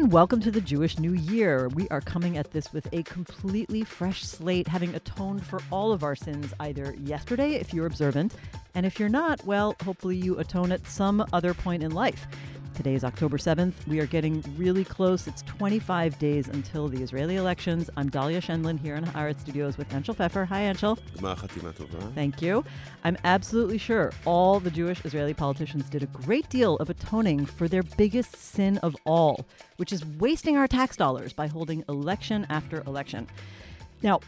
And welcome to the Jewish New Year. We are coming at this with a completely fresh slate, having atoned for all of our sins either yesterday, if you're observant, and if you're not, well, hopefully you atone at some other point in life. Today is October 7th. We are getting really close. It's 25 days until the Israeli elections. I'm Dahlia Scheindlin here in Haaretz Studios with Anshel Pfeffer. Hi, Anshel. Thank you. I'm absolutely sure all the Jewish Israeli politicians did a great deal of atoning for their biggest sin of all, which is wasting our tax dollars by holding election after election. Now,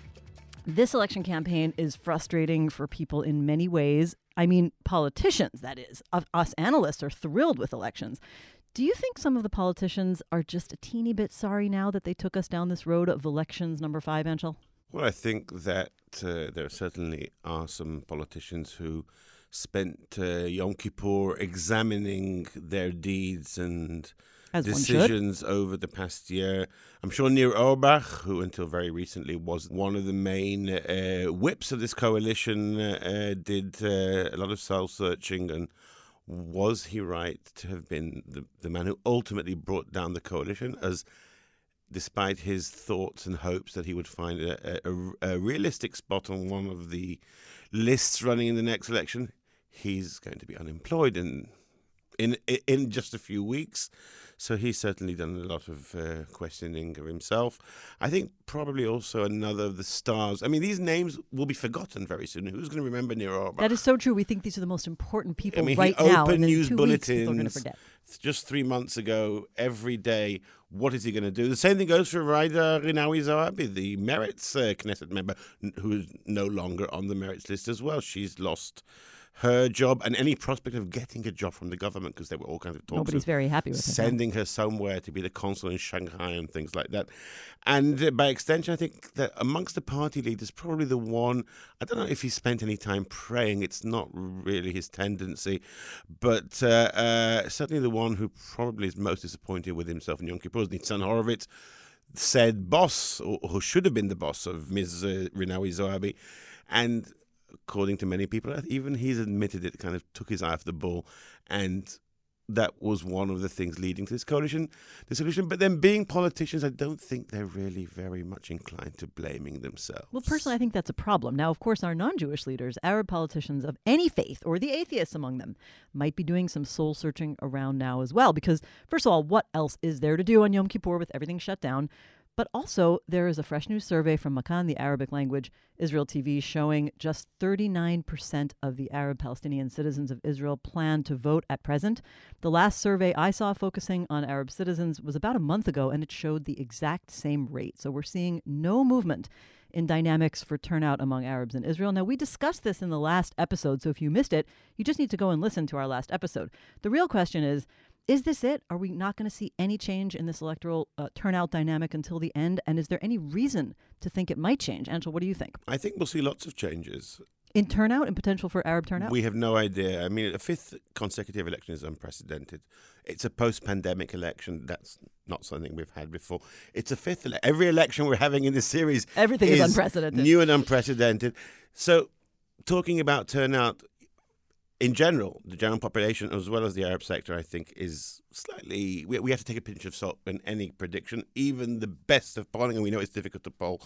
this election campaign is frustrating for people in many ways. I mean, politicians, that is. Us analysts are thrilled with elections. Do you think some of the politicians are just a teeny bit sorry now that they took us down this road of elections number five, Anshel? Well, I think that uh, there certainly are some politicians who spent uh, Yom Kippur examining their deeds and As decisions over the past year. I'm sure Nir Orbach, who until very recently was one of the main uh, whips of this coalition, uh, did uh, a lot of soul searching. And was he right to have been the, the man who ultimately brought down the coalition? As despite his thoughts and hopes that he would find a, a, a realistic spot on one of the lists running in the next election, he's going to be unemployed in in in just a few weeks. So he's certainly done a lot of uh, questioning of himself. I think probably also another of the stars. I mean, these names will be forgotten very soon. Who's going to remember Orbach? That is so true. We think these are the most important people I mean, right he now. and news two weeks, people are bulletins just three months ago, every day. What is he going to do? The same thing goes for Ghaida Rinawi Zoabi, the Meretz uh, Knesset member, who is no longer on the Meretz list as well. She's lost her job and any prospect of getting a job from the government because there were all kinds of talks Nobody's of very happy with no. sending her somewhere to be the consul in Shanghai and things like that. And uh, by extension, I think that amongst the party leaders, probably the one, I don't know if he spent any time praying, it's not really his tendency, but uh, uh, certainly the one who probably is most disappointed with himself in Yom Kippur is Nitzan Horowitz, said boss, or who should have been the boss of Ms. Uh, Rinawi Zoabi. And according to many people, even he's admitted it kind of took his eye off the ball. And that was one of the things leading to this coalition, the solution. But then, being politicians, I don't think they're really very much inclined to blaming themselves. Well, personally, I think that's a problem. Now, of course, our non Jewish leaders, Arab politicians of any faith, or the atheists among them, might be doing some soul searching around now as well. Because, first of all, what else is there to do on Yom Kippur with everything shut down? But also, there is a fresh news survey from Makan, the Arabic language Israel TV, showing just 39% of the Arab Palestinian citizens of Israel plan to vote at present. The last survey I saw focusing on Arab citizens was about a month ago, and it showed the exact same rate. So we're seeing no movement in dynamics for turnout among Arabs in Israel. Now, we discussed this in the last episode, so if you missed it, you just need to go and listen to our last episode. The real question is is this it? Are we not going to see any change in this electoral uh, turnout dynamic until the end? And is there any reason to think it might change? Anshel, what do you think? I think we'll see lots of changes. In turnout and potential for Arab turnout? We have no idea. I mean, a fifth consecutive election is unprecedented. It's a post-pandemic election. That's not something we've had before. It's a fifth. Ele- every election we're having in this series, Everything is unprecedented. new and unprecedented. So, talking about turnout in general, the general population as well as the Arab sector, I think, is slightly. We, we have to take a pinch of salt in any prediction, even the best of polling, and we know it's difficult to poll.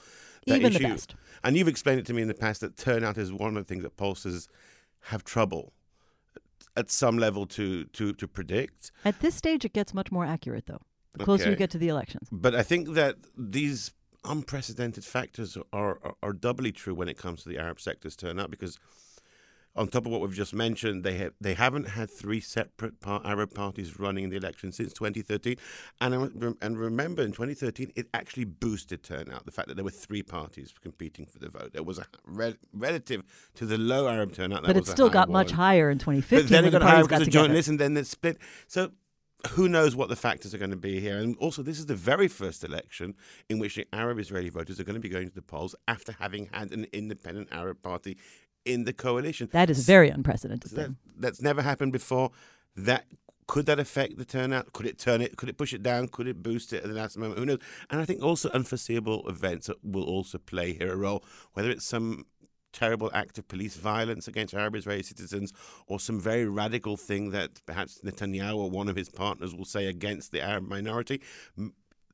that Even the issue. best. And you've explained it to me in the past that turnout is one of the things that pollsters have trouble at some level to to to predict. At this stage, it gets much more accurate, though, the closer you get to the elections. But I think that these unprecedented factors are, are, are doubly true when it comes to the Arab sector's turnout because on top of what we've just mentioned, they have they haven't had three separate par- Arab parties running in the election since 2013, and and remember in 2013 it actually boosted turnout. The fact that there were three parties competing for the vote, there was a re- relative to the low Arab turnout. That But it still got much higher in 2015 But then it the got higher because got of joint together. list, and then it split. So who knows what the factors are going to be here? And also, this is the very first election in which the Arab Israeli voters are going to be going to the polls after having had an independent Arab party in the coalition. That is very unprecedented That, that's never happened before. That could that affect the turnout? Could it turn it? Could it push it down? Could it boost it at the last moment? Who knows? And I think also unforeseeable events will also play here a role. Whether it's some terrible act of police violence against Arab Israeli citizens or some very radical thing that perhaps Netanyahu or one of his partners will say against the Arab minority,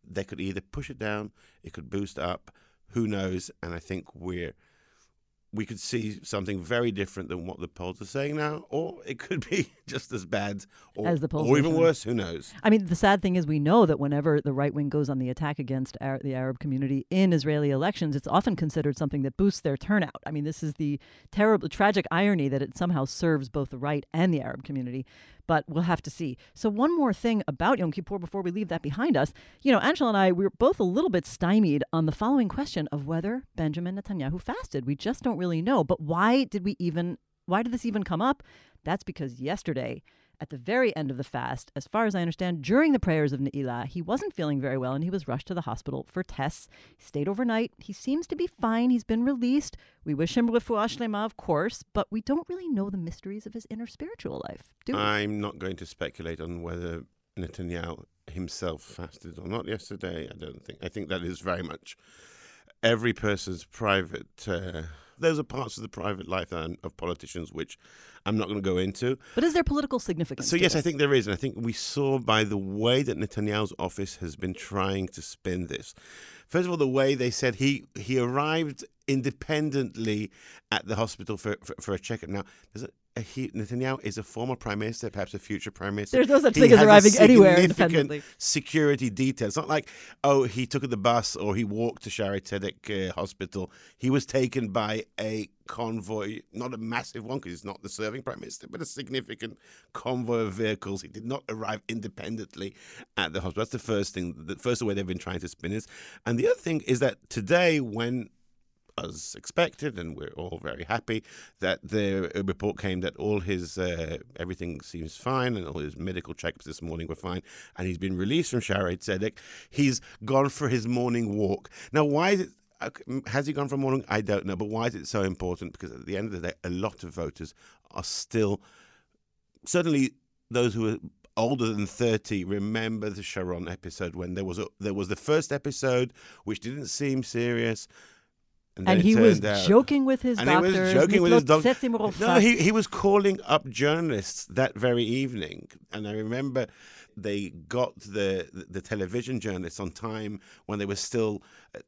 they could either push it down, it could boost up, who knows? And I think we're we could see something very different than what the polls are saying now, or it could be just as bad, or, as the polls or even worse. Who knows? I mean, the sad thing is, we know that whenever the right wing goes on the attack against Ar- the Arab community in Israeli elections, it's often considered something that boosts their turnout. I mean, this is the terrible, tragic irony that it somehow serves both the right and the Arab community but we'll have to see. So, one more thing about Yom Kippur before we leave that behind us. You know, Anshel and I, we were both a little bit stymied on the following question of whether Benjamin Netanyahu fasted. We just don't really know. But why did we even, why did this even come up? That's because yesterday, at the very end of the fast, as far as I understand, during the prayers of Ne'ilah, he wasn't feeling very well and he was rushed to the hospital for tests. He stayed overnight. He seems to be fine. He's been released. We wish him refuah shlema, of course, but we don't really know the mysteries of his inner spiritual life, do we? I'm not going to speculate on whether Netanyahu himself fasted or not yesterday. I don't think. I think that is very much every person's private. Uh, those are parts of the private life of politicians which I'm not going to go into. But is there political significance? So yes, this? I think there is, and I think we saw by the way that Netanyahu's office has been trying to spin this. First of all, the way they said he he arrived independently at the hospital for for, for a checkup. Now, there's a, he, Netanyahu is a former prime minister, perhaps a future prime minister. There's no such thing as arriving anywhere independently. Security details. It's not like oh he took the bus or he walked to Shaare Zedek uh, Hospital. He was taken by a convoy, not a massive one because he's not the serving prime minister, but a significant convoy of vehicles. He did not arrive independently at the hospital. That's the first thing. The first way they've been trying to spin this, and the other thing is that today when as expected, and we're all very happy that the report came that all his uh, everything seems fine and all his medical checks this morning were fine, and he's been released from Shaare Zedek. He's gone for his morning walk. Now, why is it? Has he gone for morning? I don't know, but why is it so important? Because at the end of the day, a lot of voters are still, certainly those who are older than 30 remember the Sharon episode when there was a, there was the first episode which didn't seem serious and, and he was out, joking with his and doctors. He was joking with his doctor. No, he, he was calling up journalists that very evening. And I remember they got the the television journalists on time when they were still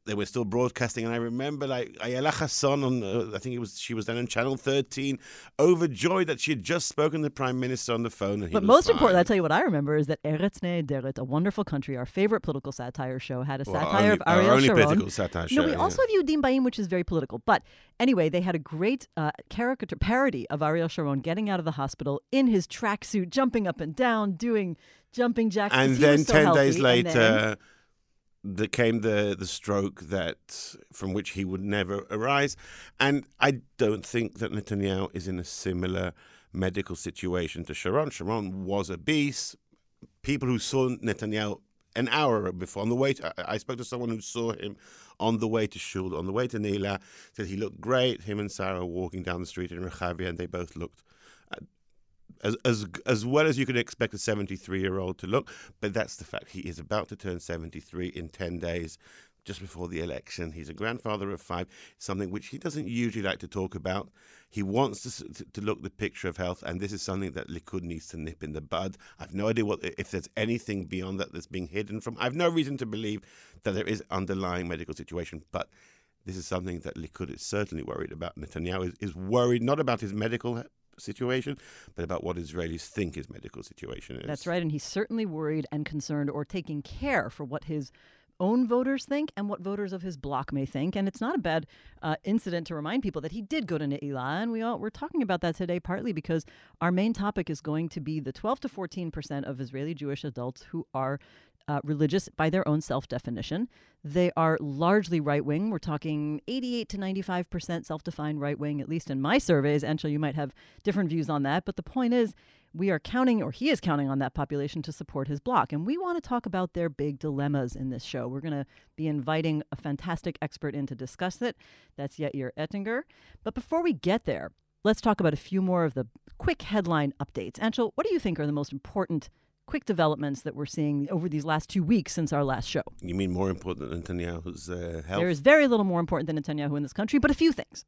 they were still broadcasting. And I remember like Ayala Hasson on uh, I think it was she was then on Channel 13, overjoyed that she had just spoken to the Prime Minister on the phone. but most fine. important, I'll tell you what I remember is that Eretz Nehederet, a wonderful country, our favorite political satire show, had a well, satire only, of Ariel only Sharon. political satire show. No, we yeah. also have Yehudim Baim, which is very political. But anyway, they had a great uh, caricature parody of Ariel Sharon getting out of the hospital in his tracksuit, jumping up and down, doing jumping jacks. And then so ten days later, there came the the stroke that from which he would never arise. And I don't think that Netanyahu is in a similar medical situation to Sharon. Sharon was a beast. People who saw Netanyahu an hour before on the way to, I spoke to someone who saw him on the way to Shul, on the way to Ne'ilah, said he looked great. Him and Sarah walking down the street in Rechavia, and they both looked as as as well as you could expect a 73 year old to look. But that's the fact. He is about to turn 73 in 10 days, just before the election. He's a grandfather of five, something which he doesn't usually like to talk about. He wants to, to, to look the picture of health, and this is something that Likud needs to nip in the bud. I've no idea what if there's anything beyond that that's being hidden from. I've no reason to believe that there is underlying medical situation, but this is something that Likud is certainly worried about. Netanyahu is, is worried not about his medical situation, but about what Israelis think his medical situation is. That's right. And he's certainly worried and concerned or taking care for what his own voters think and what voters of his bloc may think. And it's not a bad uh, incident to remind people that he did go to Ne'ilah. And we all, we're talking about that today partly because our main topic is going to be the 12 to 14 percent of Israeli Jewish adults who are uh, religious by their own self definition. They are largely right wing. We're talking 88 to 95% self defined right wing, at least in my surveys. Anshel, you might have different views on that. But the point is, we are counting, or he is counting on that population to support his bloc. And we want to talk about their big dilemmas in this show. We're going to be inviting a fantastic expert in to discuss it. That's Yair Ettinger. But before we get there, let's talk about a few more of the quick headline updates. Anshel, what do you think are the most important quick developments that we're seeing over these last two weeks since our last show. You mean more important than Netanyahu's uh, health? There is very little more important than Netanyahu in this country, but a few things.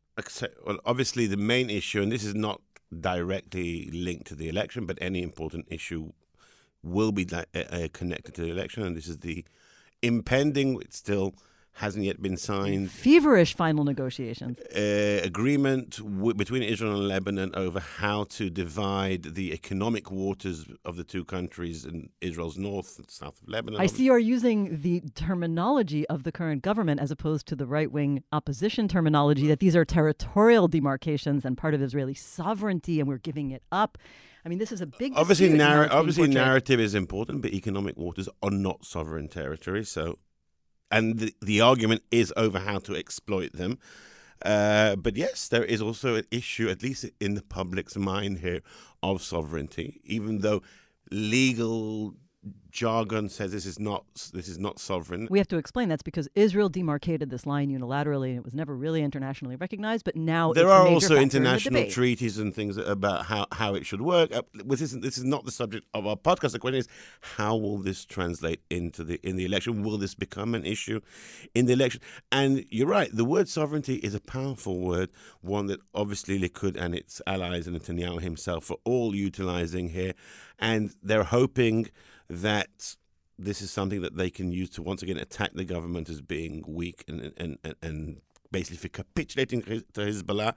Well, obviously, the main issue, and this is not directly linked to the election, but any important issue will be uh, uh, connected to the election, and this is the impending, it's still hasn't yet been signed. Feverish final negotiations. Uh, agreement w- between Israel and Lebanon over how to divide the economic waters of the two countries in Israel's north and south of Lebanon. I see you're using the terminology of the current government as opposed to the right wing opposition terminology that these are territorial demarcations and part of Israeli sovereignty and we're giving it up. I mean, this is a big. Obviously, narr- obviously, narrative is important, but economic waters are not sovereign territory. So and the, the argument is over how to exploit them. Uh, but yes, there is also an issue, at least in the public's mind here, of sovereignty, even though legal jargon says this is not this is not sovereign. We have to explain that's because Israel demarcated this line unilaterally, and it was never really internationally recognized. But now there are also international in treaties and things about how, how it should work. Uh, this is this is not the subject of our podcast. The question is, how will this translate into the in the election? Will this become an issue in the election? And you're right. The word sovereignty is a powerful word, one that obviously Likud and its allies and Netanyahu himself are all utilizing here, and they're hoping that this is something that they can use to once again attack the government as being weak and and and, and basically for capitulating to Hezbollah.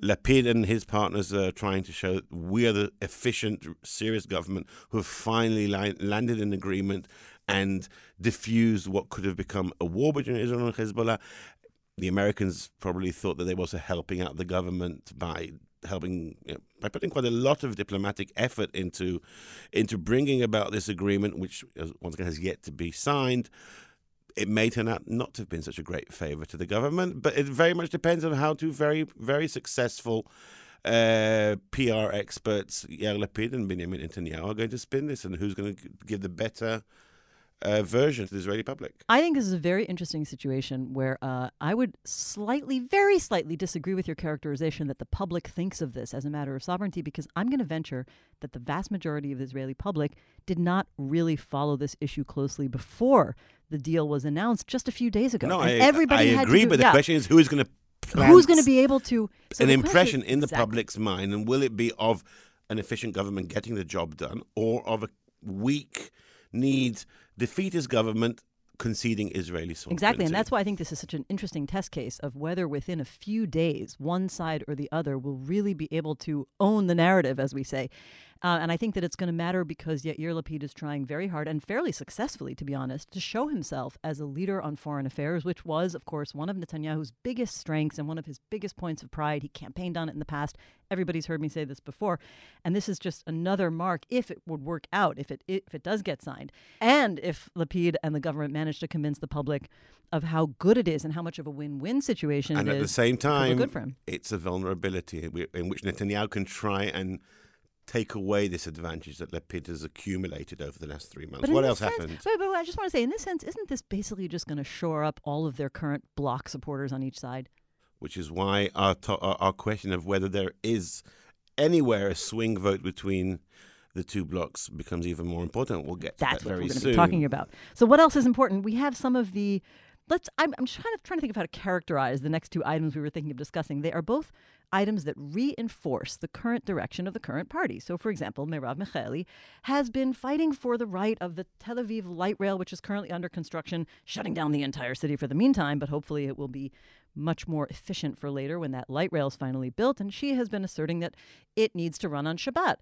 Lapid and his partners are trying to show we are the efficient, serious government who have finally landed an agreement and diffused what could have become a war between Israel and Hezbollah. The Americans probably thought that they were also helping out the government by helping you know, by putting quite a lot of diplomatic effort into into bringing about this agreement, which once again has yet to be signed. It may turn out not to have been such a great favor to the government, but it very much depends on how two very very successful uh, PR experts, Yair Lapid and Benjamin Netanyahu, are going to spin this, and who's going to give the better uh, version to the Israeli public. I think this is a very interesting situation where uh, I would slightly, very slightly disagree with your characterization that the public thinks of this as a matter of sovereignty, because I'm going to venture that the vast majority of the Israeli public did not really follow this issue closely before the deal was announced just a few days ago. No, and I, everybody I agree, do, but yeah. the question is who's going to Who's going to be able to so an impression in the exactly. public's mind, and will it be of an efficient government getting the job done, or of a weak need defeatist government conceding Israeli sovereignty. Exactly, and that's why I think this is such an interesting test case of whether within a few days one side or the other will really be able to own the narrative, as we say. Uh, and I think that it's going to matter because Yair Lapid is trying very hard and fairly successfully, to be honest, to show himself as a leader on foreign affairs, which was, of course, one of Netanyahu's biggest strengths and one of his biggest points of pride. He campaigned on it in the past. Everybody's heard me say this before, and this is just another mark if it would work out, if it if it does get signed, and if Lapid and the government manage to convince the public of how good it is and how much of a win-win situation and it at the same time, good for him. it's a vulnerability in which Netanyahu can try and take away this advantage that Lapid has accumulated over the last three months. But what else sense, happened? But, but I just want to say, in this sense, isn't this basically just going to shore up all of their current bloc supporters on each side? Which is why our, to- our question of whether there is anywhere a swing vote between the two blocks becomes even more important. We'll get That's that That's what very we're going to soon. be talking about. So, what else is important? We have some of the. Let's. I'm, I'm kind of trying to think of how to characterize the next two items we were thinking of discussing. They are both items that reinforce the current direction of the current party. So, for example, Merav Michaeli has been fighting for the right of the Tel Aviv light rail, which is currently under construction, shutting down the entire city for the meantime, but hopefully it will be much more efficient for later when that light rail is finally built. And she has been asserting that it needs to run on Shabbat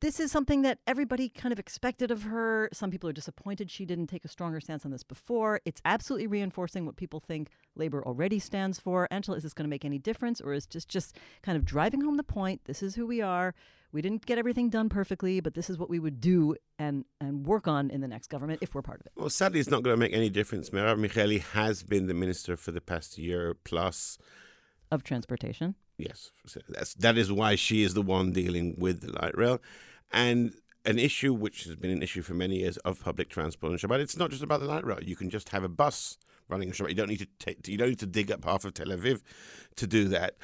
this is something that everybody kind of expected of her. Some people are disappointed she didn't take a stronger stance on this before. It's absolutely reinforcing what people think labor already stands for. Anshel, is this going to make any difference, or is just just kind of driving home the point? This is who we are. We didn't get everything done perfectly, but this is what we would do and and work on in the next government if we're part of it. Well, sadly, it's not going to make any difference. Merav Michaeli has been the minister for the past year plus. Of transportation. Yes, that's that is why she is the one dealing with the light rail, and an issue which has been an issue for many years of public transport on Shabbat. It's not just about the light rail. You can just have a bus running on Shabbat. You don't need to take, you don't need to dig up half of Tel Aviv to do that.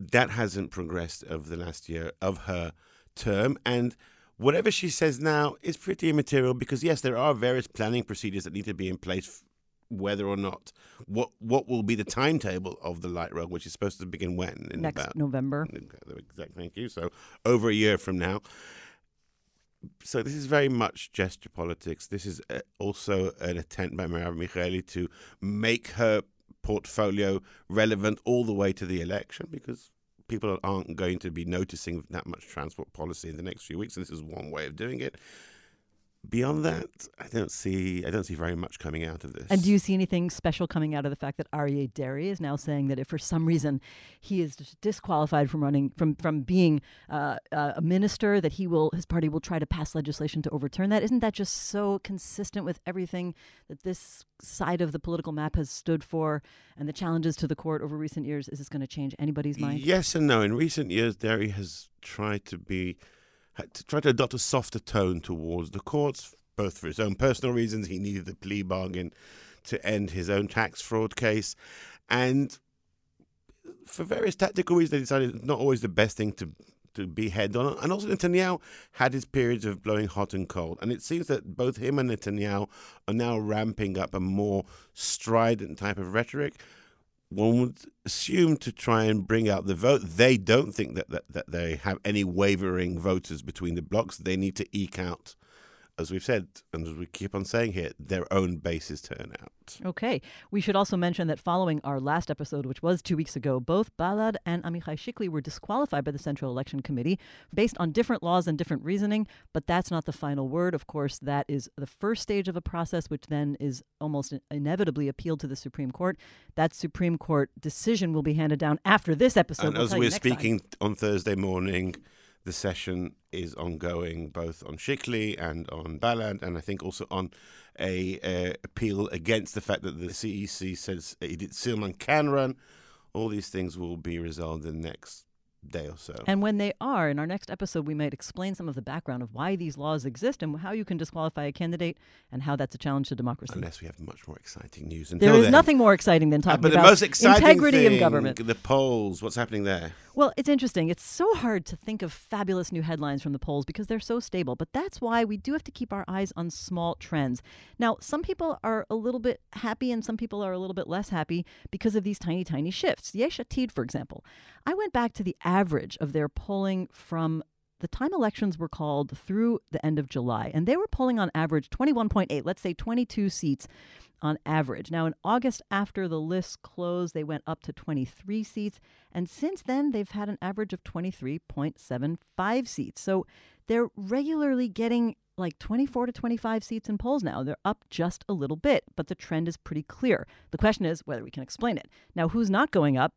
That hasn't progressed over the last year of her term, and whatever she says now is pretty immaterial because yes, there are various planning procedures that need to be in place. Whether or not what what will be the timetable of the light rail, which is supposed to begin when in Next about November. Exact. Thank you. So over a year from now. So this is very much gesture politics. This is uh, also an attempt by Merav Michaeli to make her portfolio relevant all the way to the election because people aren't going to be noticing that much transport policy in the next few weeks. And this is one way of doing it beyond that, I don't see I don't see very much coming out of this. And do you see anything special coming out of the fact that Aryeh Deri is now saying that if for some reason he is disqualified from running from from being uh, uh, a minister, that he will his party will try to pass legislation to overturn that? Isn't that just so consistent with everything that this side of the political map has stood for and the challenges to the court over recent years? Is this going to change anybody's mind? Yes and no. In recent years, Deri has tried to be to try to adopt a softer tone towards the courts, both for his own personal reasons. He needed the plea bargain to end his own tax fraud case, and for various tactical reasons, they decided it's not always the best thing to to be head on. And also, Netanyahu had his periods of blowing hot and cold, and it seems that both him and Netanyahu are now ramping up a more strident type of rhetoric one would assume to try and bring out the vote. They don't think that, that, that they have any wavering voters between the blocks. They need to eke out as we've said, and as we keep on saying here, their own bases turn out. Okay. We should also mention that following our last episode, which was two weeks ago, both Balad and Amichai Shikli were disqualified by the Central Election Committee based on different laws and different reasoning, but that's not the final word. Of course, that is the first stage of a process, which then is almost inevitably appealed to the Supreme Court. That Supreme Court decision will be handed down after this episode. And we'll as we're speaking time. on Thursday morning, the session is ongoing both on Shikli and on Balad, and I think also on a appeal against the fact that the CEC says Idit Silman can run. All these things will be resolved in the next day or so. And when they are, in our next episode, we might explain some of the background of why these laws exist and how you can disqualify a candidate and how that's a challenge to democracy. Unless we have much more exciting news. There is then. nothing more exciting than talking uh, but about the most exciting integrity thing, of government. The polls, what's happening there? Well, it's interesting. It's so hard to think of fabulous new headlines from the polls because they're so stable, but that's why we do have to keep our eyes on small trends. Now, some people are a little bit happy and some people are a little bit less happy because of these tiny, tiny shifts. Yesh Atid, for example. I went back to the average of their polling from the time elections were called through the end of July, and they were polling on average 21.8, let's say 22 seats on average. Now, in August, after the list closed, they went up to 23 seats. And since then, they've had an average of 23.75 seats. So they're regularly getting like 24 to 25 seats in polls now. They're up just a little bit, but the trend is pretty clear. The question is whether we can explain it. Now, who's not going up?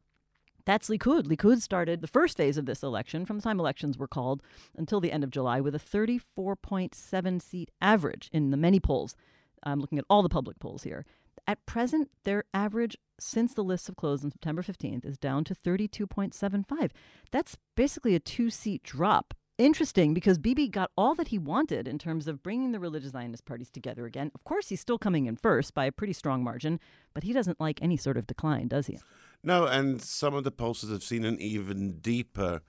That's Likud. Likud started the first phase of this election from the time elections were called until the end of July with a 34.7 seat average in the many polls I'm looking at all the public polls here. At present, their average since the lists have closed on September 15th is down to 32.75. That's basically a two seat drop. Interesting because Bibi got all that he wanted in terms of bringing the religious Zionist parties together again. Of course, he's still coming in first by a pretty strong margin, but he doesn't like any sort of decline, does he? No, and some of the pollsters have seen an even deeper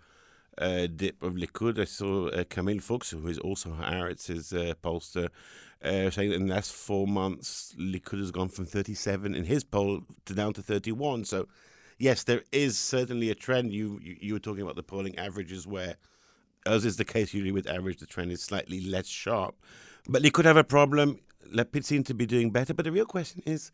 uh, dip of Likud. I saw uh, Camil Fuchs, who is also Haaretz's uh, pollster, uh, saying that in the last four months, Likud has gone from 37 in his poll to down to 31. So, yes, there is certainly a trend. You, you, you were talking about the polling averages where, as is the case usually with average, the trend is slightly less sharp. But Likud have a problem. Lapid seem to be doing better. But the real question is,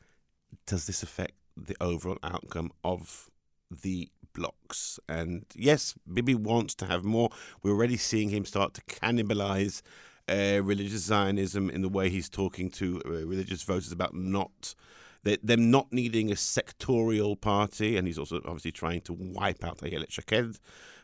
does this affect the overall outcome of the blocks. And yes, Bibi wants to have more. We're already seeing him start to cannibalize uh, religious Zionism in the way he's talking to uh, religious voters about not them not needing a sectorial party, and he's also obviously trying to wipe out the Ayelet Shaked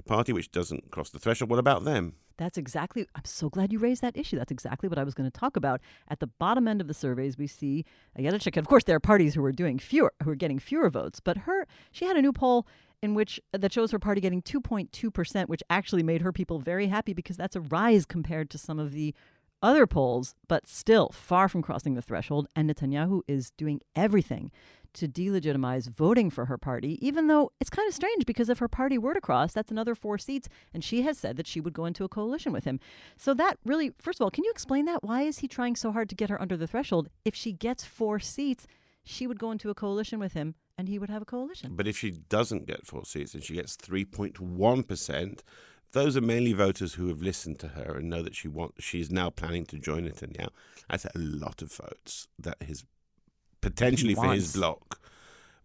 party, which doesn't cross the threshold. What about them? That's exactly. I'm so glad you raised that issue. That's exactly what I was going to talk about. At the bottom end of the surveys, we see Ayelet Shaked. Of course, there are parties who are doing fewer, who are getting fewer votes, but her, she had a new poll in which uh, that shows her party getting 2.2%, which actually made her people very happy because that's a rise compared to some of the other polls, but still far from crossing the threshold. And Netanyahu is doing everything to delegitimize voting for her party, even though it's kind of strange because if her party were to cross, that's another four seats. And she has said that she would go into a coalition with him. So that really, first of all, can you explain that? Why is he trying so hard to get her under the threshold? If she gets four seats, she would go into a coalition with him and he would have a coalition. But if she doesn't get four seats and she gets 3.1%, those are mainly voters who have listened to her and know that she wants she's now planning to join Netanyahu. That's a lot of votes that his potentially for his bloc,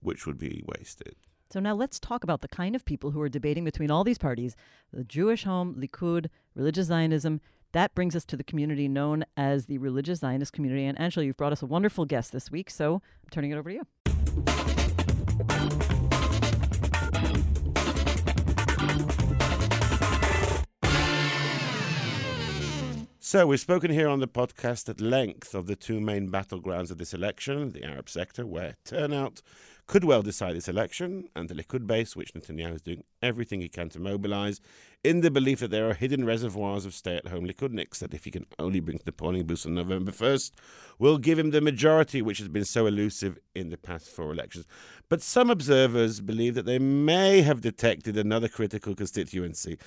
which would be wasted. So now let's talk about the kind of people who are debating between all these parties the Jewish Home, Likud, religious Zionism. That brings us to the community known as the Religious Zionist Community. And Anshel, you've brought us a wonderful guest this week, so I'm turning it over to you. So, we've spoken here on the podcast at length of the two main battlegrounds of this election the Arab sector, where turnout could well decide this election, and the Likud base, which Netanyahu is doing everything he can to mobilize, in the belief that there are hidden reservoirs of stay at home Likudniks that, if he can only bring to the polling booth on November 1st, will give him the majority which has been so elusive in the past four elections. But some observers believe that they may have detected another critical constituency,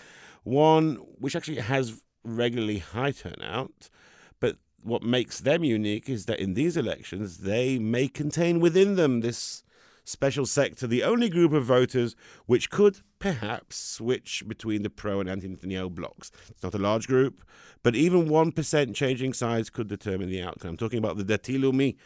one which actually has regularly high turnout. But what makes them unique is that in these elections, they may contain within them this special sector, the only group of voters which could perhaps switch between the pro and anti Netanyahu blocs. It's not a large group, but even 1% changing sides could determine the outcome. I'm talking about the Dati Leumi,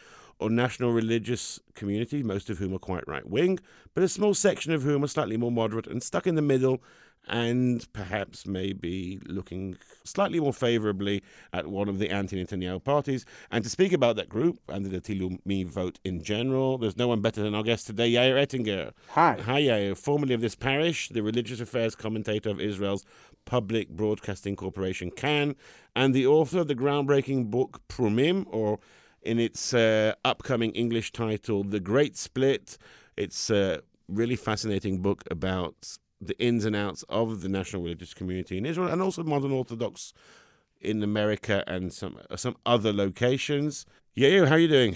or national religious community, most of whom are quite right wing, but a small section of whom are slightly more moderate and stuck in the middle and perhaps maybe looking slightly more favorably at one of the anti Netanyahu parties. And to speak about that group and the Dati Leumi vote in general, there's no one better than our guest today, Yair Ettinger. Hi. Hi, Yair. Formerly of this parish, the religious affairs commentator of Israel's Public Broadcasting Corporation, Kan, and the author of the groundbreaking book Frumim, or in its uh, upcoming English title, The Great Split. It's a really fascinating book about the ins and outs of the national religious community in Israel and also modern Orthodox in America and some uh, some other locations. Yeah, how are you doing?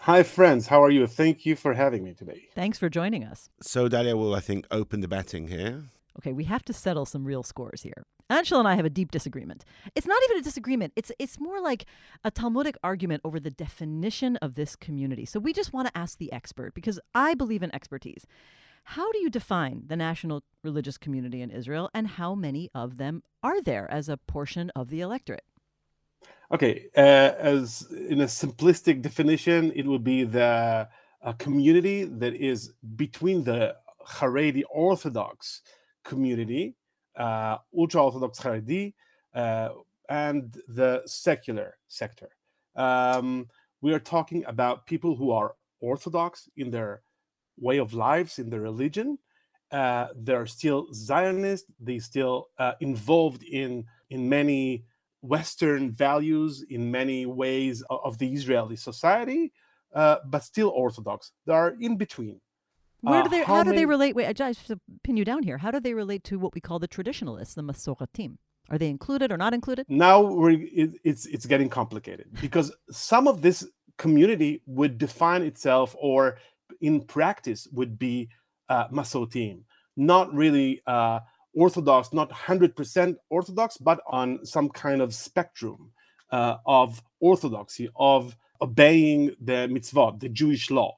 Hi, friends. How are you? Thank you for having me today. Thanks for joining us. So, Dahlia will, I think, open the batting here. Okay, we have to settle some real scores here. Anshel and I have a deep disagreement. It's not even a disagreement. It's it's more like a Talmudic argument over the definition of this community. So we just want to ask the expert because I believe in expertise. How do you define the national religious community in Israel, and how many of them are there as a portion of the electorate? Okay, uh, as in a simplistic definition, it would be the community that is between the Haredi Orthodox community, uh, ultra Orthodox Haredi, uh, and the secular sector. Um, we are talking about people who are Orthodox in their way of lives in their religion. Uh, they're still Zionist. They still uh, involved in in many Western values, in many ways of, of the Israeli society, uh, but still Orthodox. They are in between. Where do uh, they? How, how do many, they relate? Wait, I just to pin you down here. How do they relate to what we call the traditionalists, the Masoretim? Are they included or not included? Now we're, it, it's it's getting complicated because some of this community would define itself or in practice would be uh, Masoretim, not really uh, Orthodox, not 100% Orthodox, but on some kind of spectrum uh, of orthodoxy, of obeying the mitzvot, the Jewish law.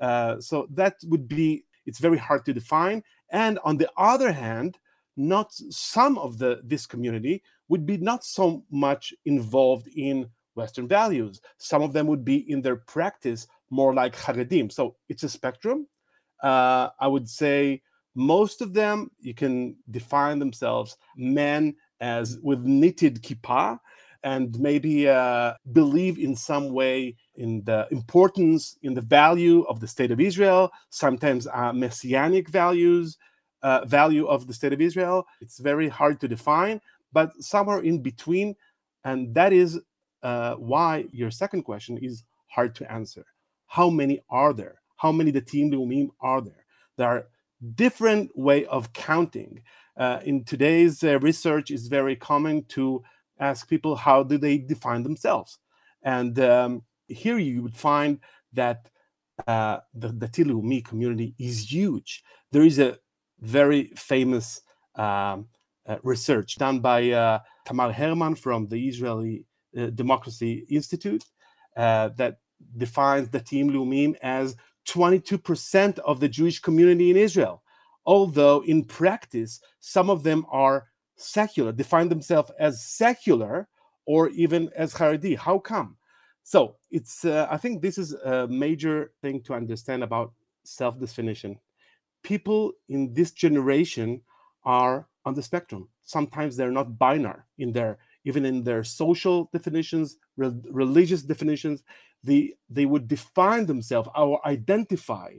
Uh, so that would be, it's very hard to define. And on the other hand, not some of the this community would be not so much involved in Western values. Some of them would be in their practice more like Haredim. So it's a spectrum. Uh, I would say most of them, you can define themselves men as with knitted kippah and maybe uh, believe in some way in the importance, in the value of the state of Israel, sometimes uh, messianic values, uh, value of the state of Israel. It's very hard to define, but somewhere in between. And that is uh, why your second question is hard to answer. How many are there? How many Datim Leumim are there? There are different way of counting. Uh, in today's uh, research, is very common to ask people how do they define themselves. And um, here you would find that uh, the, the Tilumi community is huge. There is a very famous um, uh, research done by uh, Tamar Hermann from the Israeli uh, Democracy Institute uh, that defines the Datim Leumim as 22% of the Jewish community in Israel. Although in practice, some of them are secular, define themselves as secular or even as Haredi. How come? So it's uh, I think this is a major thing to understand about self-definition. People in this generation are on the spectrum. Sometimes they're not binary in their even in their social definitions, re- religious definitions. They they would define themselves or identify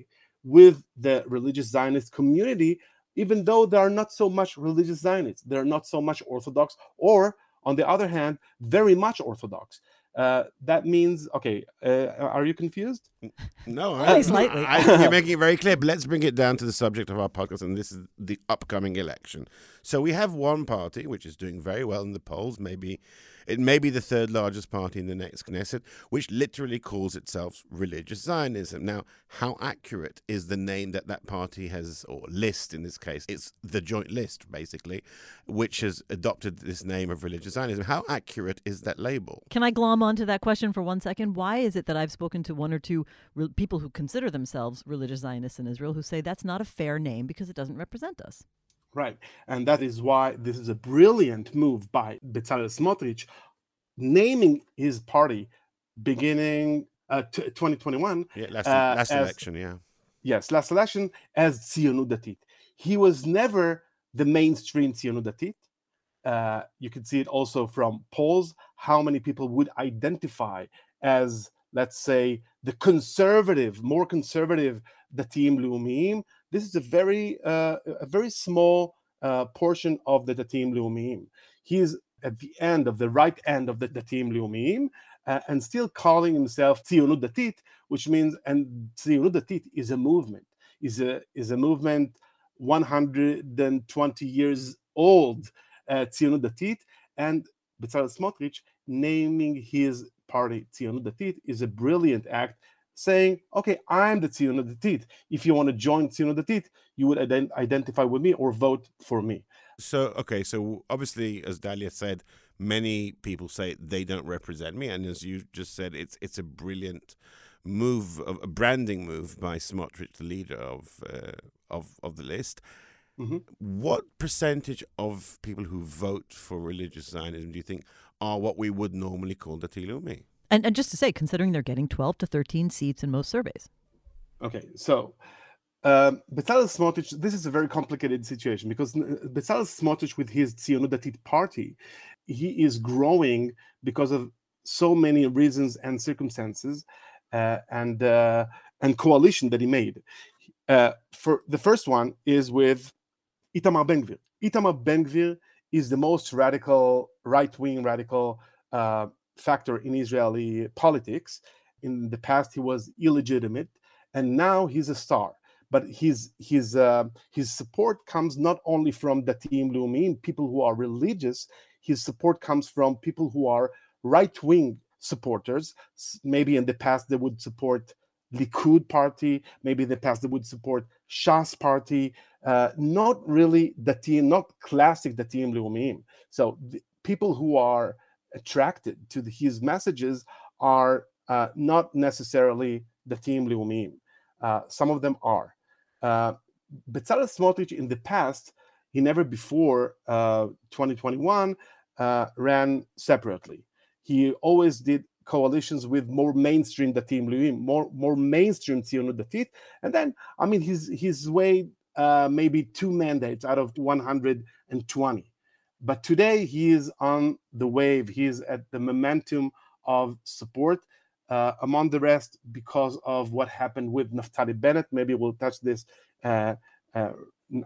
with the religious Zionist community, even though they are not so much religious Zionists. They're not so much Orthodox, or on the other hand, very much Orthodox. Uh, that means okay. Uh, are you confused? No, I, slightly. I, you're making it very clear. But let's bring it down to the subject of our podcast, and this is the upcoming election. So we have one party which is doing very well in the polls, maybe it may be the third largest party in the next Knesset, which literally calls itself religious Zionism. Now, how accurate is the name that that party has, or list in this case? It's the joint list, basically, which has adopted this name of religious Zionism. How accurate is that label? Can I glom onto that question for one second? Why is it that I've spoken to one or two re- people who consider themselves religious Zionists in Israel who say that's not a fair name because it doesn't represent us? Right. And that is why this is a brilliant move by Bezalel Smotrich, naming his party beginning uh, t- 2021. Yeah, last, uh, last as- election, yeah. Yes, last election as Tzionut Datit. He was never the mainstream Tzionut Datit. Uh, you can see it also from polls, how many people would identify as, let's say, the conservative, more conservative Datim Leumim. This is a very, uh, a very small uh, portion of the Datim Leumim. He is at the end of the right end of the Datim Leumim, uh, and still calling himself Tzionut Datit, which means and Tzionut Datit is a movement, is a is a movement 120 years old, uh, Tzionut Datit, and Bezalel Smotrich naming his party Tzionut Datit is a brilliant act, saying, "Okay, I'm the Tzionut Datit. If you want to join Tzionut Datit, you would ident- identify with me or vote for me." So, okay, so obviously, as Dahlia said, many people say they don't represent me, and as you just said, it's it's a brilliant move, a branding move by Smotrich, the leader of uh, of of the list. Mhm. What percentage of people who vote for religious Zionism do you think are what we would normally call the Tilumi? And, and just to say, considering they're getting 12 to 13 seats in most surveys. Okay, so um, Bezalel Smotrich, this is a very complicated situation because uh, Bezalel Smotrich, with his Tzionut Datit party, he is growing because of so many reasons and circumstances, uh, and uh, and coalition that he made. Uh, for the first one is with Itamar Ben Gvir. Itamar Ben Gvir is the most radical, right-wing radical uh, factor in Israeli politics. In the past, he was illegitimate, and now he's a star but his his uh, his support comes not only from the Datim Leumim, people who are religious. His support comes from people who are right wing supporters. Maybe in the past they would support Likud party. Maybe in the past they would support Shas party. Uh, not really Datim, not classic Datim Leumim. So the people who are attracted to the, his messages are uh, not necessarily Datim Leumim. Uh, some of them are. Uh, Bezalel Smotrich in the past, he never before uh, 2021 uh, ran separately. He always did coalitions with more mainstream Datim Leumim, more more mainstream Tzionut Datit, and then I mean his way uh, maybe two mandates out of 120. But today he is on the wave. He is at the momentum of support uh, among the rest because of what happened with Naftali Bennett. Maybe we'll touch this uh, uh,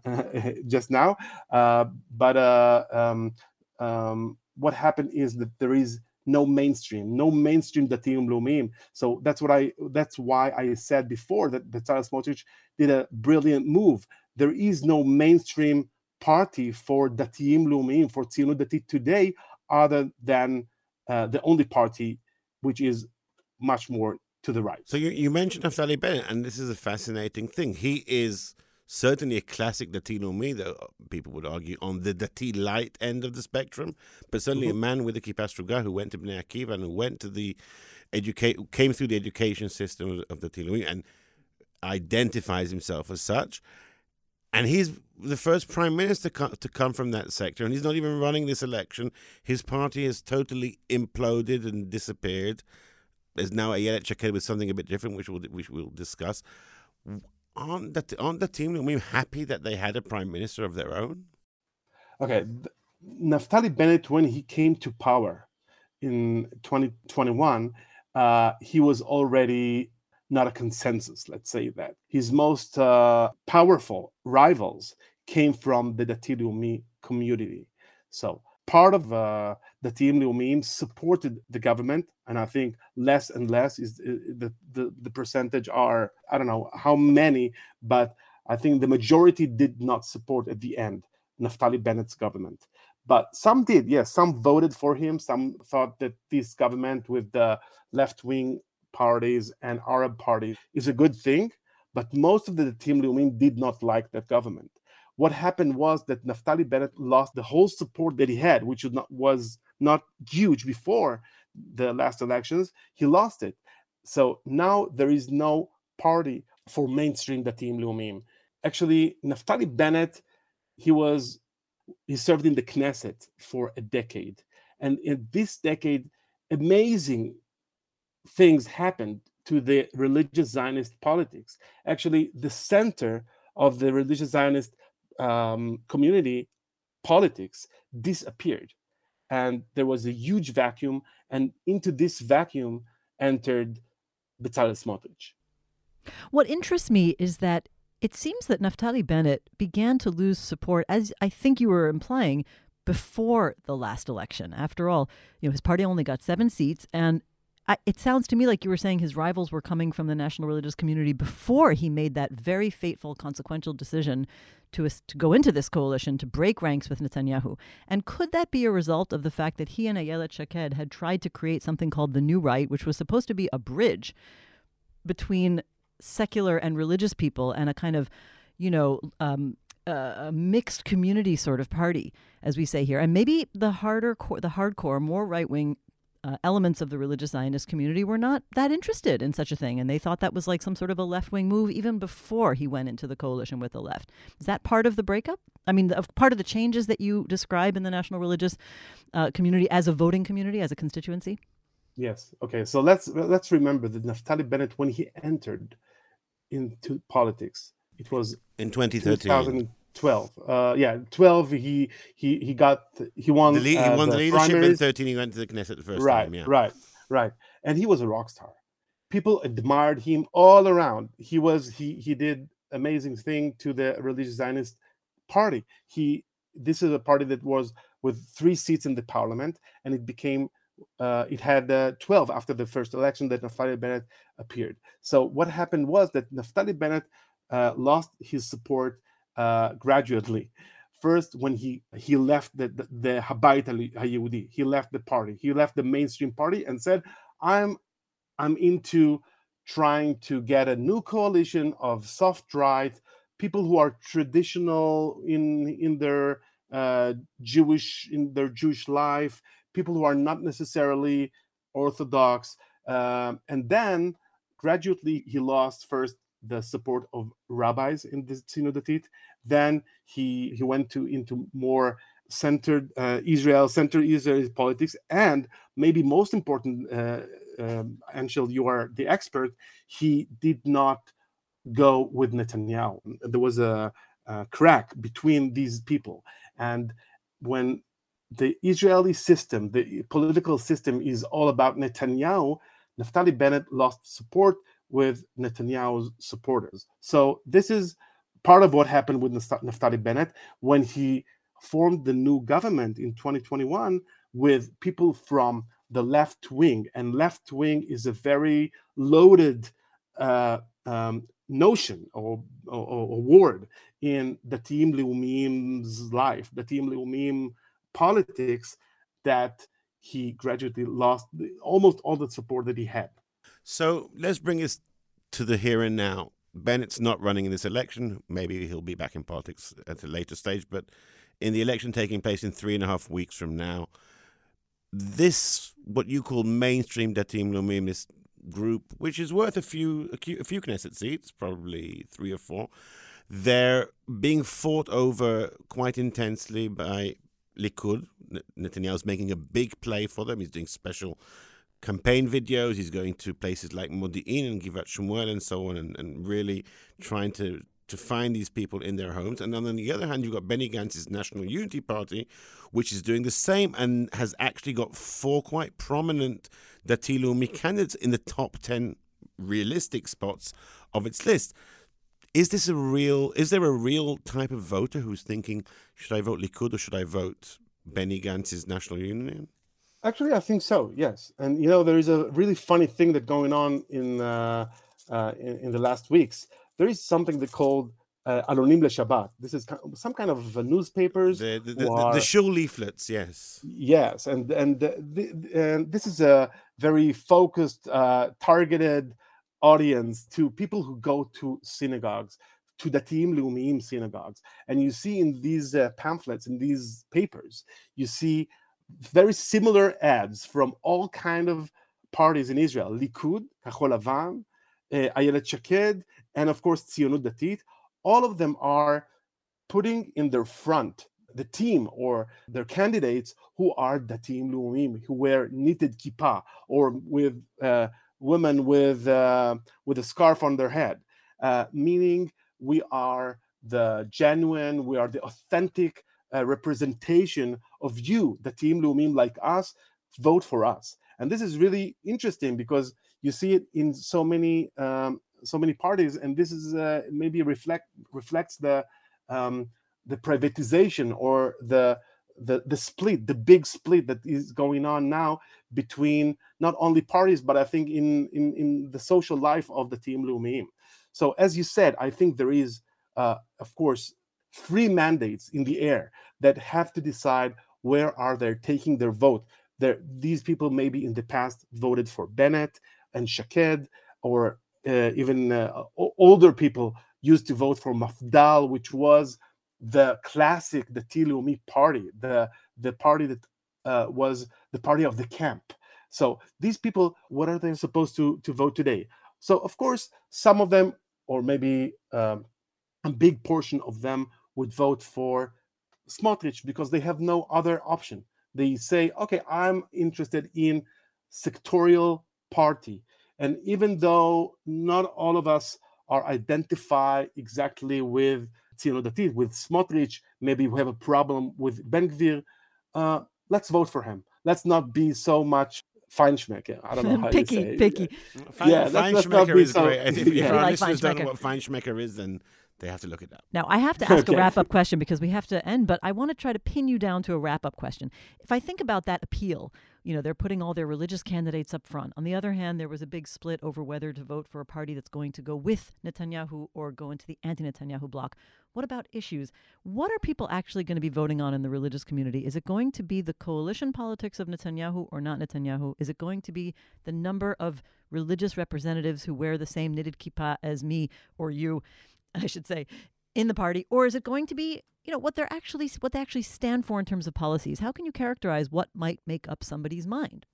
just now. Uh, but uh, um, um, what happened is that there is no mainstream, no mainstream Datim Leumim. So that's what I. That's why I said before that Bezalel Smotrich did a brilliant move. There is no mainstream party for Datim Leumim for Tzionut Datit today other than uh, the only party which is much more to the right. So you, you mentioned Naftali Bennett, and this is a fascinating thing. He is certainly a classic Dati Leumi, though people would argue, on the Dati light end of the spectrum, but certainly mm-hmm. a man with a kippah sruga who went to Bnei Akiva and who went to the educate, came through the education system of, the Dati and identifies himself as such. And he's the first prime minister to come from that sector, and he's not even running this election. His party has totally imploded and disappeared. There's now Ayelet Shaked with something a bit different, which we'll, which we'll discuss aren't the, aren't the team we happy that they had a prime minister of their own? Okay, Naftali Bennett, when he came to power in 2021, uh, he was already not a consensus, let's say that. His most uh, powerful rivals came from the Dati community. So part of uh, Dati Leumim supported the government, and I think less and less is uh, the, the the percentage are I don't know how many, but I think the majority did not support at the end Naftali Bennett's government. But some did, yes. Some voted for him. Some thought that this government with the left wing parties and Arab parties is a good thing. But most of the Datim Leumim did not like that government what happened was that Naftali Bennett lost the whole support that he had, which was not, was not huge before the last elections. He lost it. So now there is no party for mainstream Datim Leumim. Actually, Naftali Bennett, he was he served in the Knesset for a decade. And in this decade, amazing things happened to the religious Zionist politics. Actually, the center of the religious Zionist um, community politics disappeared and there was a huge vacuum and into this vacuum entered Bezalel Smotrich. What interests me is that it seems that Naftali Bennett began to lose support, as I think you were implying, before the last election. After all, you know, his party only got seven seats, and I, it sounds to me like you were saying his rivals were coming from the national religious community before he made that very fateful, consequential decision to, to go into this coalition to break ranks with Netanyahu. And could that be a result of the fact that he and Ayelet Shaked had tried to create something called the New Right, which was supposed to be a bridge between secular and religious people and a kind of, you know, um, a mixed community sort of party, as we say here, and maybe the harder, the hardcore, more right wing uh, elements of the religious Zionist community were not that interested in such a thing, and they thought that was like some sort of a left wing move even before he went into the coalition with the left. Is that part of the breakup? I mean, the, part of the changes that you describe in the national religious uh, community as a voting community, as a constituency. Yes. Okay. So let's let's remember that Naftali Bennett, when he entered into politics, it was in 2013. 12 uh yeah 12 he he he got he won the lead, uh, he won the, the leadership primaries. in 13 he went to the knesset the first right, time yeah. right right. And he was a rock star. People admired him all around. He was he he did amazing thing to the religious zionist party. He this is a party that was with three seats in the parliament and it became uh, it had uh, 12 after the first election that Naftali Bennett appeared. So what happened was that Naftali Bennett uh, lost his support uh, gradually. First, when he he left the the, the Habayit Hayehudi, he left the party, he left the mainstream party, and said, "I'm I'm into trying to get a new coalition of soft right people who are traditional in in their uh, Jewish in their Jewish life, people who are not necessarily orthodox, um, and then gradually he lost first the support of rabbis in the Tzionut Datit. Then he he went to into more centered uh, Israel, centered Israeli politics, and maybe most important, uh, um, Anshel, you are the expert. He did not go with Netanyahu. There was a, a crack between these people, and when the Israeli system, the political system, is all about Netanyahu. Naftali Bennett lost support with Netanyahu's supporters. So this is part of what happened with Naftali Bennett when he formed the new government in 2021 with people from the left wing. And left wing is a very loaded uh, um, notion or, or, or, word in the Datim Leumim's life, the Datim Leumim politics that he gradually lost almost all the support that he had. So let's bring us to the here and now. Bennett's not running in this election. Maybe he'll be back in politics at a later stage, but in the election taking place in three and a half weeks from now, this what you call mainstream Datim Leumim, this group, which is worth a few a few, a few Knesset seats, probably three or four, they're being fought over quite intensely by Likud. Netanyahu's making a big play for them. He's doing special campaign videos. He's going to places like Modi'in and Givat Shmuel and so on, and, and really trying to to find these people in their homes. And then on the other hand, you've got Benny Gantz's National Unity Party, which is doing the same and has actually got four quite prominent Dati Leumi candidates in the top 10 realistic spots of its list. Is this a real, is there a real type of voter who's thinking, should I vote Likud or should I vote Benny Gantz's National Union? Actually, I think so. Yes, and you know there is a really funny thing that going on in uh, uh, in, in, the last weeks. There is something they called uh, Alonim LeShabbat. This is some kind of newspapers. The the, the, are, the shul leaflets, yes. Yes, and and, the, and this is a very focused, uh, targeted audience to people who go to synagogues, to the Datim Leumim synagogues, and you see in these uh, pamphlets in these papers, you see very similar ads from all kind of parties in Israel: Likud, Kachol Lavan, uh, Ayelet Shaked, and of course Tzionut Datit. All of them are putting in their front the team or their candidates who are Datim Leumim, who wear knitted kippah or with uh, women with uh, with a scarf on their head, uh, meaning we are the genuine, we are the authentic uh, representation of you, the Datim Leumim like us, vote for us. And this is really interesting because you see it in so many um, so many parties, and this is uh, maybe reflect reflects the um, the privatization or the the the split, the big split that is going on now between not only parties, but I think in in, in the social life of the Datim Leumim. So as you said, I think there is, uh, of course, three mandates in the air that have to decide where are they taking their vote. There, these people maybe in the past voted for Bennett and Shaked, or uh, even uh, older people used to vote for Mafdal, which was the classic, the Leumi party, the the party that uh, was the party of the camp. So these people, what are they supposed to to vote today? So of course, some of them, or maybe um, a big portion of them, would vote for Smotrich because they have no other option. They say, okay, I'm interested in sectorial party. And even though not all of us are identified exactly with Tzionut Datit, with Smotrich, maybe we have a problem with Ben Gvir, uh, let's vote for him. Let's not be so much Feinschmecker. I don't know how picky, you say picky. it. Yeah, yeah Feinschmecker is so, great. If, if yeah. our like listeners don't know what Feinschmecker is, then they have to look it up. Now, I have to ask okay. a wrap up question because we have to end, but I want to try to pin you down to a wrap up question. If I think about that appeal, you know, they're putting all their religious candidates up front. On the other hand, there was a big split over whether to vote for a party that's going to go with Netanyahu or go into the anti Netanyahu bloc. What about issues? What are people actually going to be voting on in the religious community? Is it going to be the coalition politics of Netanyahu or not Netanyahu? Is it going to be the number of religious representatives who wear the same knitted kippah as me or you? I should say, in the party, or is it going to be, you know, what they're actually what they actually stand for in terms of policies? How can you characterize what might make up somebody's mind?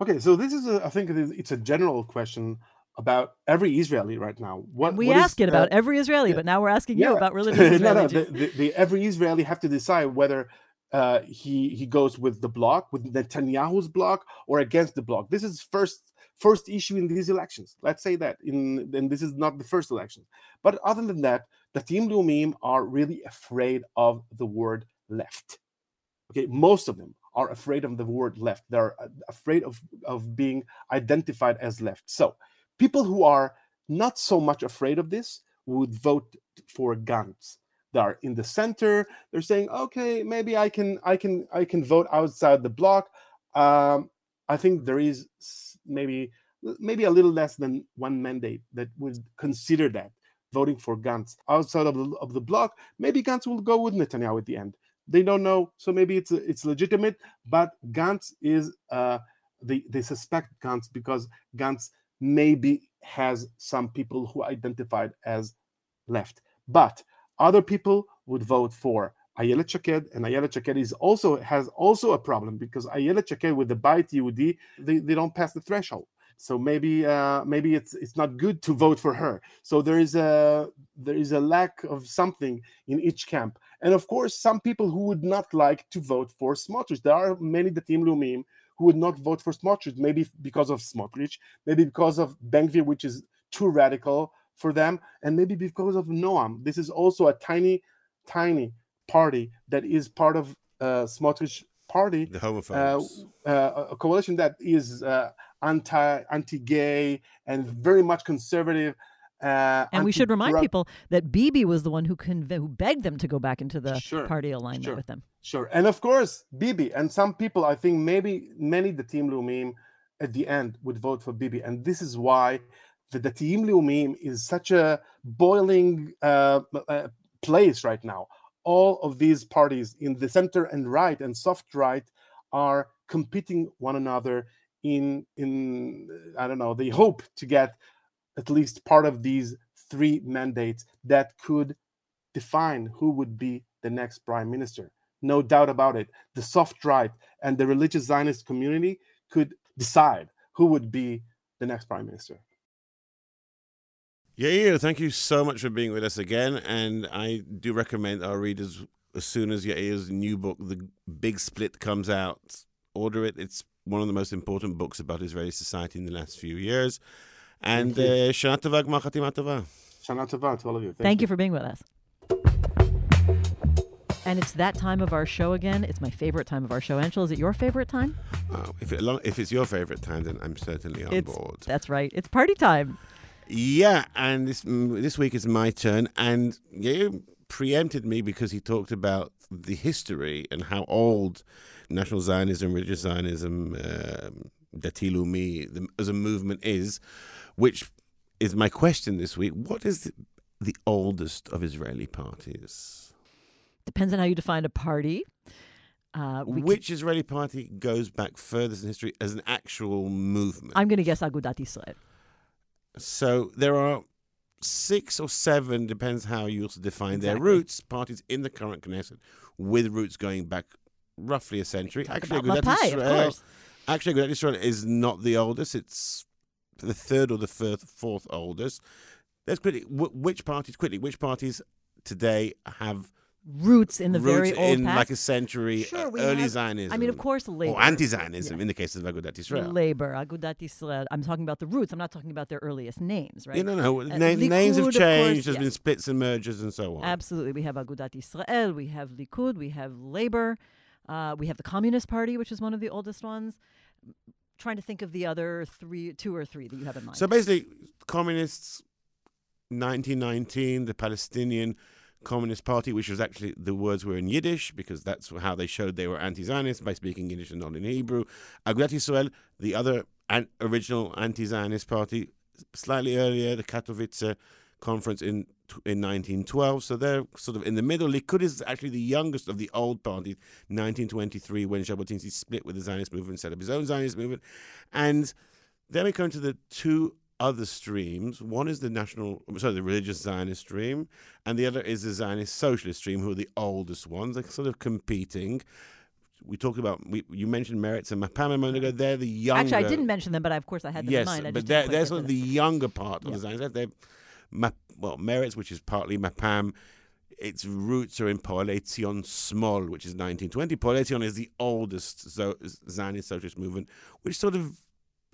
Okay, so this is, a, I think, it's a general question about every Israeli right now. What we what ask is, it about uh, every Israeli, yeah, but now we're asking yeah. you about religious no, no, the, the, the, every Israeli have to decide whether uh, he he goes with the bloc, with Netanyahu's bloc, or against the bloc. This is first first issue in these elections. Let's say that in and this is not the first election. But other than that, the Datim Leumim are really afraid of the word left. Okay, most of them are afraid of the word left. They're uh, afraid of, of being identified as left. So people who are not so much afraid of this would vote for Gantz. They are in the center. They're saying, okay, maybe I can, I can, I can vote outside the block. Um, I think there is maybe maybe a little less than one mandate that would consider that voting for Gantz outside of the, of the bloc. Maybe Gantz will go with Netanyahu at the end. They don't know, so maybe it's it's legitimate. But Gantz is uh, they they suspect Gantz because Gantz maybe has some people who identified as left, but other people would vote for Ayelet Shaked, and Ayelet Shaked is also has also a problem because Ayelet Shaked with the Bayit Yehudi, they, they don't pass the threshold. So maybe uh, maybe it's it's not good to vote for her. So there is a there is a lack of something in each camp, and of course some people who would not like to vote for Smotrich. There are many Datim Leumim who would not vote for Smotrich, maybe because of Smotrich, maybe because of Ben-Gvir, which is too radical for them, and maybe because of Noam. This is also a tiny, tiny party that is part of uh, Smotrich party, the homophobes, uh, uh, a coalition that is uh, anti anti-gay and very much conservative. Uh, and we should remind people that Bibi was the one who conv- who begged them to go back into the sure, party alignment sure, with them. Sure, and of course Bibi and some people, I think maybe many the Datim Leumim at the end would vote for Bibi, and this is why the Datim Leumim is such a boiling uh, uh, place right now. All of these parties in the center and right and soft right are competing one another in in I don't know. They hope to get at least part of these three mandates that could define who would be the next prime minister. No doubt about it. The soft right and the religious Zionist community could decide who would be the next prime minister. Yair, thank you so much for being with us again. And I do recommend our readers, as soon as Yair's new book, The Big Split, comes out, order it. It's one of the most important books about Israeli society in the last few years. And uh, Shana Tova, Gmar Chatima Tova. Shana Tova to all of you. Thank, Thank you for being with us. And it's that time of our show again. It's my favorite time of our show. Anshel, is it your favorite time? Uh, if, it, if it's your favorite time, then I'm certainly on it's, board. That's right. It's party time. Yeah, and this this week is my turn, and you preempted me because he talked about the history and how old National Zionism, religious Zionism, um, Dati Leumi, as a movement is, which is my question this week. What is the, the oldest of Israeli parties? Depends on how you define a party. Uh, Which can... Israeli party goes back furthest in history as an actual movement? I'm going to guess Agudat Israel. So there are six or seven, depends how you also define exactly. their roots, parties in the current Knesset with roots going back roughly a century. Actually, Mapai, Israel, actually, Agudat Israel is not the oldest. It's the third or the fourth, fourth oldest. Let's quickly, which parties, quickly, which parties today have roots in the roots very old in past. like a century sure, early have, Zionism. I mean, of course, labor or anti-Zionism yeah. in the case of Agudat Israel. Labor, Agudat Israel. I'm talking about the roots. I'm not talking about their earliest names, right? Yeah, no, no. Uh, Na- Likud, names have changed. Course, There's yes. been splits and mergers and so on. Absolutely. We have Agudat Israel. We have Likud. We have Labor. Uh, we have the Communist Party, which is one of the oldest ones. Trying to think of the other three, two or three that you have in mind. So basically, communists, 1919, the Palestinian Communist Party, which was actually the words were in Yiddish because that's how they showed they were anti-Zionist by speaking Yiddish and not in Hebrew. Agudat Yisrael, the other an- original anti-Zionist party, slightly earlier, the Katowice conference in in 1912. So they're sort of in the middle. Likud is actually the youngest of the old parties, 1923, when Jabotinsky split with the Zionist movement, set up his own Zionist movement, and then we come to the two other streams. One is the national, sorry, the religious Zionist stream, and the other is the Zionist socialist stream, who are the oldest ones. They're sort of competing. We talked about, we, you mentioned Meretz and Mapam a moment ago. They're the younger. Actually, I didn't mention them, but I, of course I had them yes, in mind. I but they're, they're sort of the younger part of yeah. the Zionist. They're, well, Meretz, which is partly Mapam, its roots are in Poalei Zion Smol, which is 1920. Poalei Zion is the oldest Zionist socialist movement, which sort of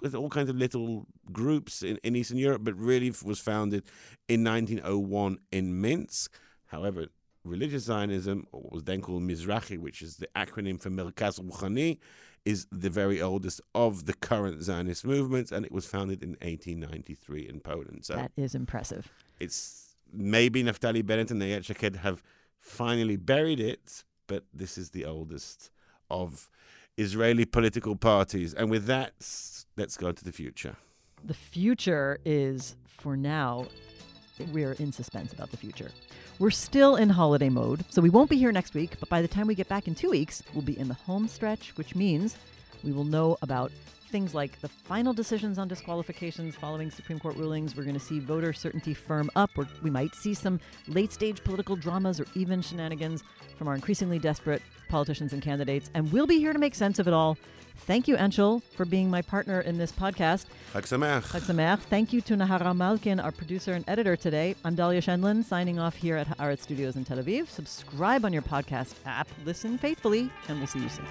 with all kinds of little groups in, in Eastern Europe, but really was founded in 1901 in Minsk. However, religious Zionism, or what was then called Mizrahi, which is the acronym for Merkaz Ruchani, is the very oldest of the current Zionist movements, and it was founded in 1893 in Poland. So that is impressive. It's maybe Naftali Bennett and Ayelet Shaked have finally buried it, but this is the oldest of Israeli political parties. And with that, let's go to the future. The future is, for now, we're in suspense about the future. We're still in holiday mode, so we won't be here next week, but by the time we get back in two weeks, we'll be in the home stretch, which means we will know about things like the final decisions on disqualifications following Supreme Court rulings. We're going to see voter certainty firm up, or we might see some late stage political dramas or even shenanigans from our increasingly desperate politicians and candidates. And we'll be here to make sense of it all. Thank you, Anshel, for being my partner in this podcast. Chag Sameach. Chag Sameach. Thank you to Nahara Malkin, our producer and editor today. I'm Dahlia Scheindlin, signing off here at Haaretz Studios in Tel Aviv. Subscribe on your podcast app, listen faithfully, and we'll see you soon.